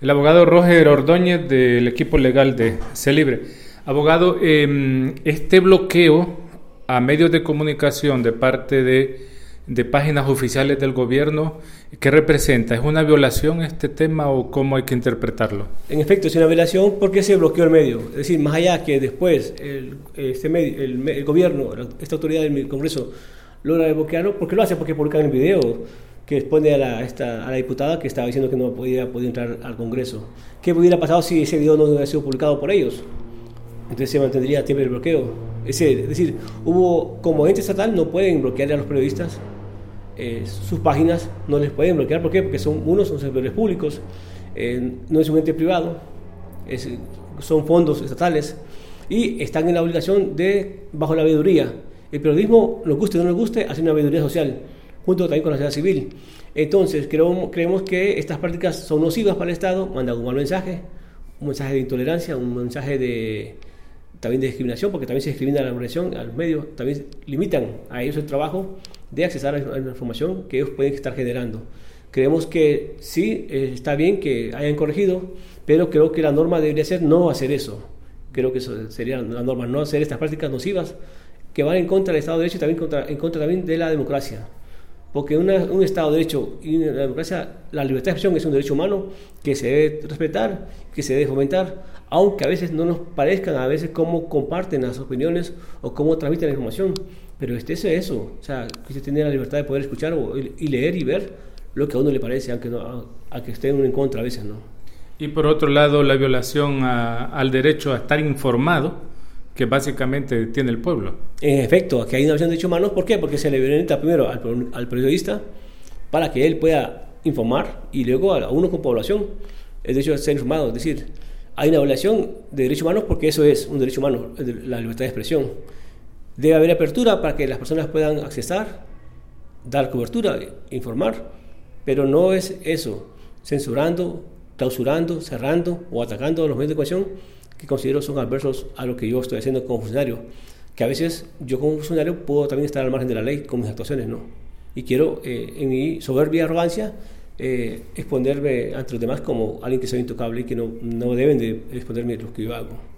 El abogado Roger Ordóñez del equipo legal de Celibre. Abogado, em, este bloqueo a medios de comunicación de parte de, de, páginas oficiales del gobierno, ¿qué representa? ¿Es una violación este tema o cómo hay que interpretarlo? En efecto, es una violación porque se bloqueó el medio. Es decir, más allá que después el, este medio, el, el gobierno, esta autoridad del Congreso logra bloquearlo, ¿por qué lo hace? Porque publican el video que expone a la, diputada que estaba diciendo que no podía, entrar al Congreso. ¿Qué hubiera pasado si ese video no hubiera sido publicado por ellos? Entonces se mantendría siempre el bloqueo. Es decir, hubo, como ente estatal no pueden bloquear a los periodistas eh, sus páginas, no les pueden bloquear. ¿Por qué? Porque son, unos son servidores públicos, eh, no es un ente privado, son fondos estatales y están en la obligación de, bajo la veeduría. El periodismo, nos guste o no nos guste, hace una veeduría social junto también con la sociedad civil. Entonces, creemos, creemos que estas prácticas son nocivas para el Estado, mandan un mal mensaje, un mensaje de intolerancia, un mensaje de también de discriminación, porque también se discrimina a la organización, a los medios, también limitan a ellos el trabajo de accesar a la información que ellos pueden estar generando. Creemos que sí, eh, está bien que hayan corregido, pero creo que la norma debería ser no hacer eso. Creo que eso sería la norma, no hacer estas prácticas nocivas que van en contra del Estado de Derecho y también contra, en contra también de la democracia porque un Estado de Derecho y la democracia, la libertad de expresión es un derecho humano que se debe respetar, que se debe fomentar, aunque a veces no nos parezcan, a veces cómo comparten las opiniones o cómo transmiten la información, pero este es eso, o sea, que se tiene la libertad de poder escuchar y leer y ver lo que a uno le parece, aunque, no, a, que esté en contra a veces, ¿no? Y por otro lado, la violación al derecho a estar informado, que básicamente tiene el pueblo. En efecto, aquí hay una versión de derechos humanos. ¿Por qué? Porque se le violenta primero al, periodista para que él pueda informar y luego a uno con población el derecho a ser informado. Es decir, hay una violación de derechos humanos porque eso es un derecho humano, la libertad de expresión. Debe haber apertura para que las personas puedan accesar, dar cobertura, informar, pero no es eso, censurando, clausurando, cerrando o atacando los medios de comunicación que considero son adversos a lo que yo estoy haciendo como funcionario. Que a veces yo como funcionario puedo también estar al margen de la ley con mis actuaciones, ¿no? Y quiero, eh, en mi soberbia arrogancia, eh, exponerme ante los demás como alguien que soy intocable y que no, no deben de exponerme lo que yo hago.